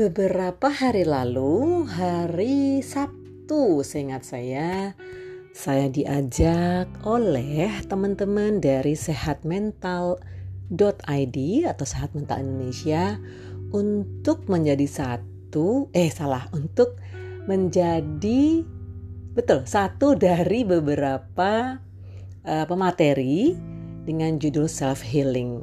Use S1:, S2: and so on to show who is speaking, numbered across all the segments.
S1: Beberapa hari lalu, hari Sabtu, seingat saya, saya diajak oleh teman-teman dari sehatmental.id atau Sehat Mental Indonesia untuk menjadi satu, eh salah, untuk menjadi betul satu dari beberapa uh, pemateri dengan judul self healing.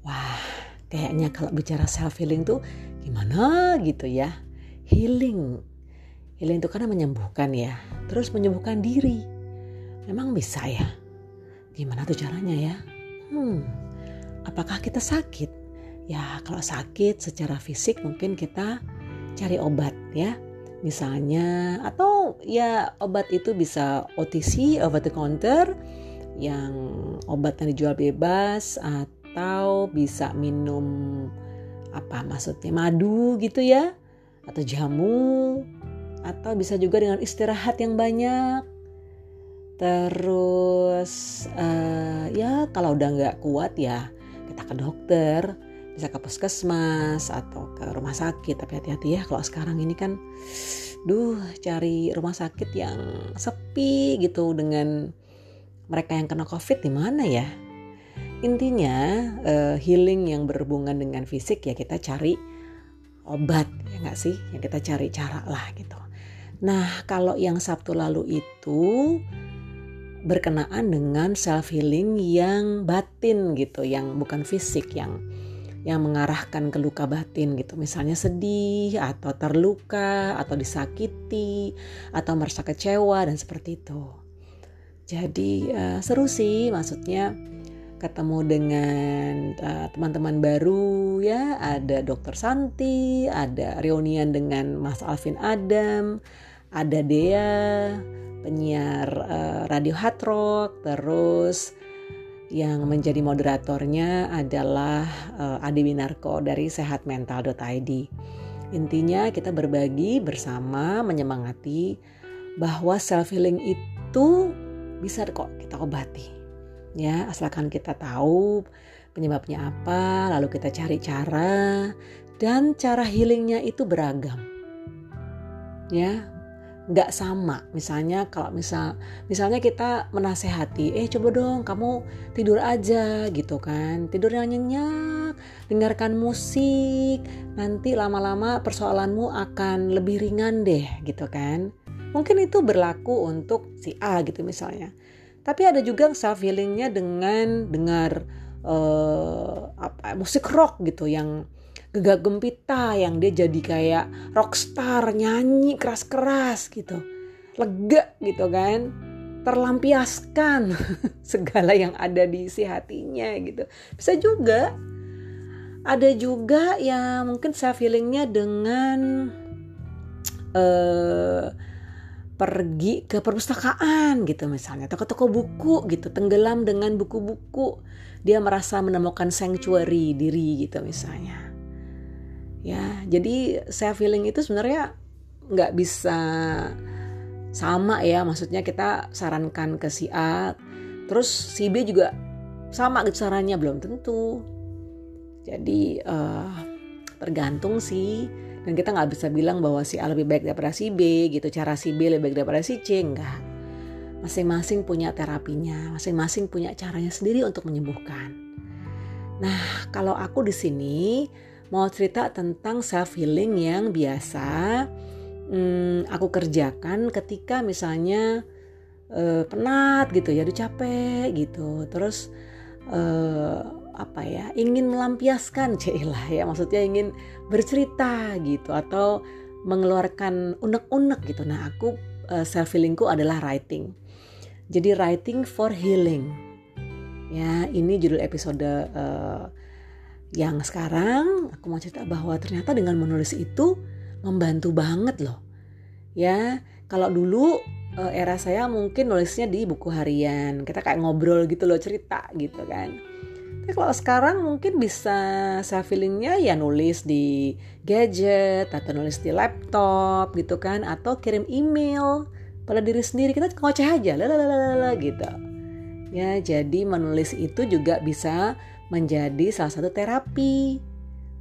S1: Wah, kayaknya kalau bicara self healing tuh gimana gitu ya. Healing. Healing itu karena menyembuhkan ya. Terus menyembuhkan diri. Memang bisa ya. Gimana tuh caranya ya? Hmm. Apakah kita sakit? Ya, kalau sakit secara fisik mungkin kita cari obat ya. Misalnya atau ya obat itu bisa OTC, over the counter yang obatnya dijual bebas atau bisa minum apa maksudnya? Madu gitu ya? Atau jamu? Atau bisa juga dengan istirahat yang banyak. Terus uh, ya kalau udah nggak kuat ya kita ke dokter bisa ke puskesmas atau ke rumah sakit. Tapi hati-hati ya kalau sekarang ini kan duh cari rumah sakit yang sepi gitu dengan mereka yang kena covid di mana ya intinya uh, healing yang berhubungan dengan fisik ya kita cari obat ya nggak sih? Yang kita cari cara lah gitu. Nah kalau yang sabtu lalu itu berkenaan dengan self healing yang batin gitu yang bukan fisik yang yang mengarahkan ke luka batin gitu. Misalnya sedih atau terluka atau disakiti atau merasa kecewa dan seperti itu. Jadi uh, seru sih maksudnya ketemu dengan uh, teman-teman baru ya. Ada Dokter Santi ada reunian dengan Mas Alvin Adam ada Dea penyiar uh, radio hard rock. Terus yang menjadi moderatornya adalah uh, Adi Winarko dari sehatmental.id intinya kita berbagi bersama menyemangati bahwa self healing itu bisa kok kita obati ya asalkan kita tahu penyebabnya apa lalu kita cari cara dan cara healingnya itu beragam. Ya nggak sama. Misalnya kalau misal misalnya kita menasehati eh coba dong kamu tidur aja gitu kan. Tidur yang nyenyak dengarkan musik nanti lama-lama persoalanmu akan lebih ringan deh gitu kan. Mungkin itu berlaku untuk si A gitu misalnya tapi ada juga self healingnya dengan dengar uh, apa musik rock gitu yang gegak gempita yang dia jadi kayak rockstar nyanyi keras-keras gitu. Lega gitu kan. Terlampiaskan segala yang ada di isi hatinya gitu. Bisa juga ada juga yang mungkin self healingnya dengan uh, pergi ke perpustakaan gitu misalnya atau ke toko buku gitu tenggelam dengan buku-buku. Dia merasa menemukan sanctuary diri gitu misalnya. Ya jadi self feeling itu sebenarnya nggak bisa sama ya maksudnya kita sarankan ke si A terus si B juga sama gitu sarannya belum tentu. Jadi uh, tergantung sih dan kita nggak bisa bilang bahwa si A lebih baik daripada si B gitu. Cara si B lebih baik daripada si C enggak masing-masing punya terapinya. Masing-masing punya caranya sendiri untuk menyembuhkan. Nah kalau aku di sini mau cerita tentang self healing yang biasa hmm, aku kerjakan ketika misalnya uh, penat gitu ya, udah capek gitu, terus uh, apa ya ingin melampiaskan celah ya. Maksudnya ingin bercerita gitu atau mengeluarkan unek-unek gitu. Nah aku uh, self healingku adalah writing. Jadi writing for healing. Ya ini judul episode uh, yang sekarang. Aku mau cerita bahwa ternyata dengan menulis itu membantu banget loh. Ya kalau dulu uh, era saya mungkin nulisnya di buku harian. Kita kayak ngobrol gitu loh cerita gitu kan tapi kalau sekarang mungkin bisa self feelingnya ya nulis di gadget atau nulis di laptop gitu kan atau kirim email pada diri sendiri. Kita ngoceh aja lalalala gitu. Ya, jadi menulis itu juga bisa menjadi salah satu terapi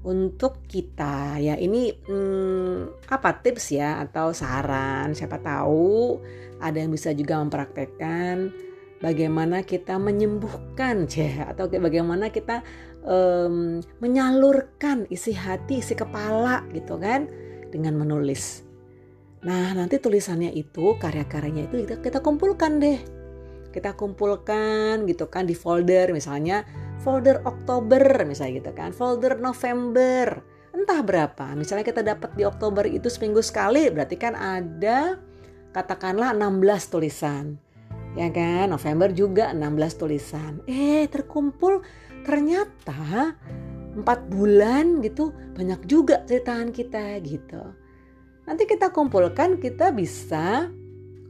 S1: untuk kita. Ya ini hmm, apa tips ya atau saran? Siapa tahu ada yang bisa juga mempraktekkan bagaimana kita menyembuhkan ceh atau bagaimana kita um, menyalurkan isi hati isi kepala gitu kan dengan menulis. Nah nanti tulisannya itu karya-karyanya itu kita, kita kumpulkan deh. Kita kumpulkan gitu kan di folder misalnya folder Oktober misalnya gitu kan folder November. Entah berapa misalnya kita dapat di Oktober itu seminggu sekali berarti kan ada katakanlah 16 tulisan ya kan? November juga 16 tulisan. Eh terkumpul ternyata empat bulan gitu banyak juga ceritaan kita gitu. Nanti kita kumpulkan kita bisa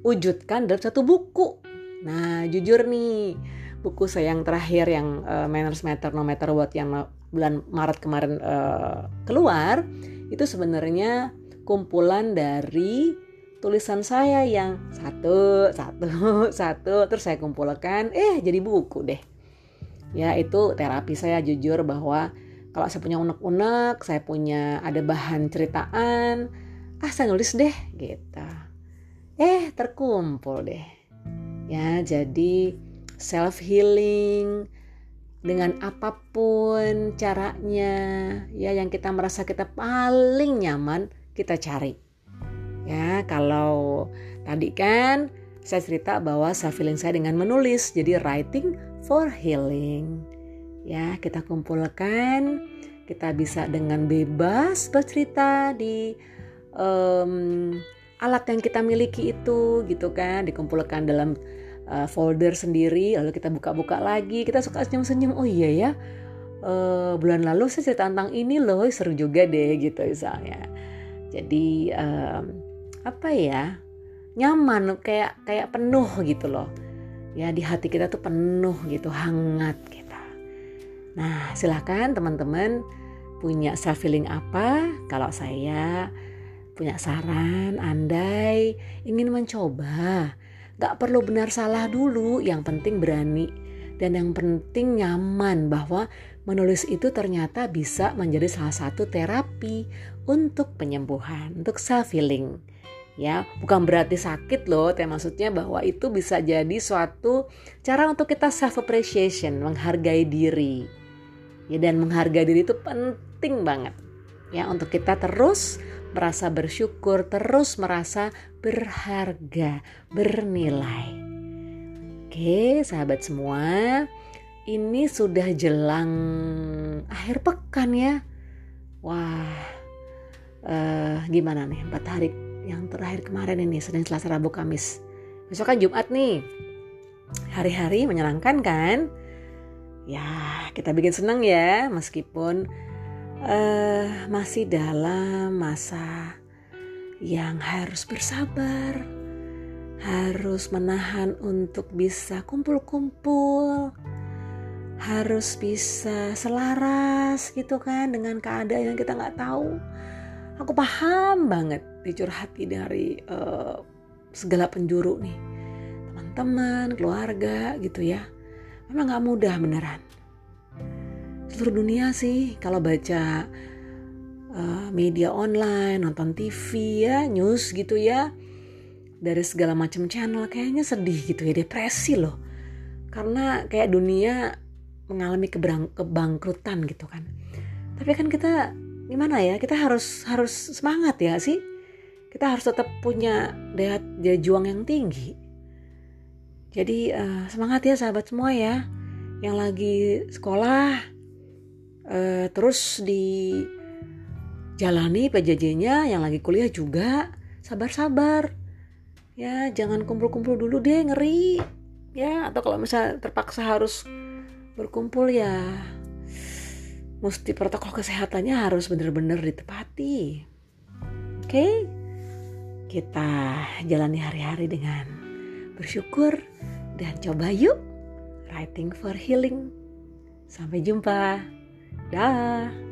S1: wujudkan dalam satu buku. Nah jujur nih buku saya yang terakhir yang uh, Manners Matter No Matter What yang bulan Maret kemarin uh, keluar itu sebenarnya kumpulan dari tulisan saya yang satu satu satu terus saya kumpulkan eh jadi buku deh. Ya itu terapi saya jujur bahwa kalau saya punya unek-unek saya punya ada bahan ceritaan ah saya nulis deh gitu. Eh terkumpul deh. Ya jadi self healing dengan apa pun caranya ya yang kita merasa kita paling nyaman kita cari Ya, kalau tadi kan saya cerita bahwa self healing saya dengan menulis, jadi writing for healing. Ya, kita kumpulkan, kita bisa dengan bebas bercerita di um, alat yang kita miliki itu, gitu kan, dikumpulkan dalam uh, folder sendiri, lalu kita buka-buka lagi, kita suka senyum-senyum, oh iya ya, uh, bulan lalu saya cerita tentang ini loh, seru juga deh, gitu misalnya. Jadi um, apa ya nyaman kayak kayak penuh gitu loh. Ya di hati kita tuh penuh gitu hangat kita nah silahkan teman-teman punya self feeling apa kalau saya punya saran andai ingin mencoba. Gak perlu benar salah dulu yang penting berani. Dan yang penting nyaman bahwa menulis itu ternyata bisa menjadi salah satu terapi untuk penyembuhan, untuk self healing ya bukan berarti sakit loh tapi maksudnya bahwa itu bisa jadi suatu cara untuk kita self appreciation menghargai diri. Ya dan menghargai diri itu penting banget. Ya untuk kita terus merasa bersyukur terus merasa berharga bernilai. Oke sahabat semua ini sudah jelang akhir pekan ya. Wah uh, gimana nih? Empat hari yang terakhir kemarin ini Senin Selasa Rabu Kamis. Besok kan Jumat nih. Hari-hari menyenangkan kan? Ya kita bikin senang ya meskipun uh, masih dalam masa yang harus bersabar harus menahan untuk bisa kumpul-kumpul harus bisa selaras gitu kan dengan keadaan yang kita nggak tahu aku paham banget dicurhati dari uh, segala penjuru nih. Teman-teman keluarga gitu ya. Memang nggak mudah beneran. Seluruh dunia sih kalau baca uh, media online nonton TV ya news gitu ya dari segala macam channel kayaknya sedih gitu ya depresi loh. Karena kayak dunia mengalami kebangkrutan gitu kan. Tapi kan kita gimana ya kita harus harus semangat ya sih? Kita harus tetap punya daya, daya juang yang tinggi. Jadi uh, semangat ya sahabat semua ya. Yang lagi sekolah uh, terus di jalani PJJ-nya yang lagi kuliah juga. Sabar-sabar. Ya jangan kumpul-kumpul dulu deh ngeri. Ya atau kalau misalnya terpaksa harus berkumpul ya mesti protokol kesehatannya harus benar-benar ditepati. Oke, okay? kita jalani hari-hari dengan bersyukur dan coba yuk writing for healing. Sampai jumpa. Dah.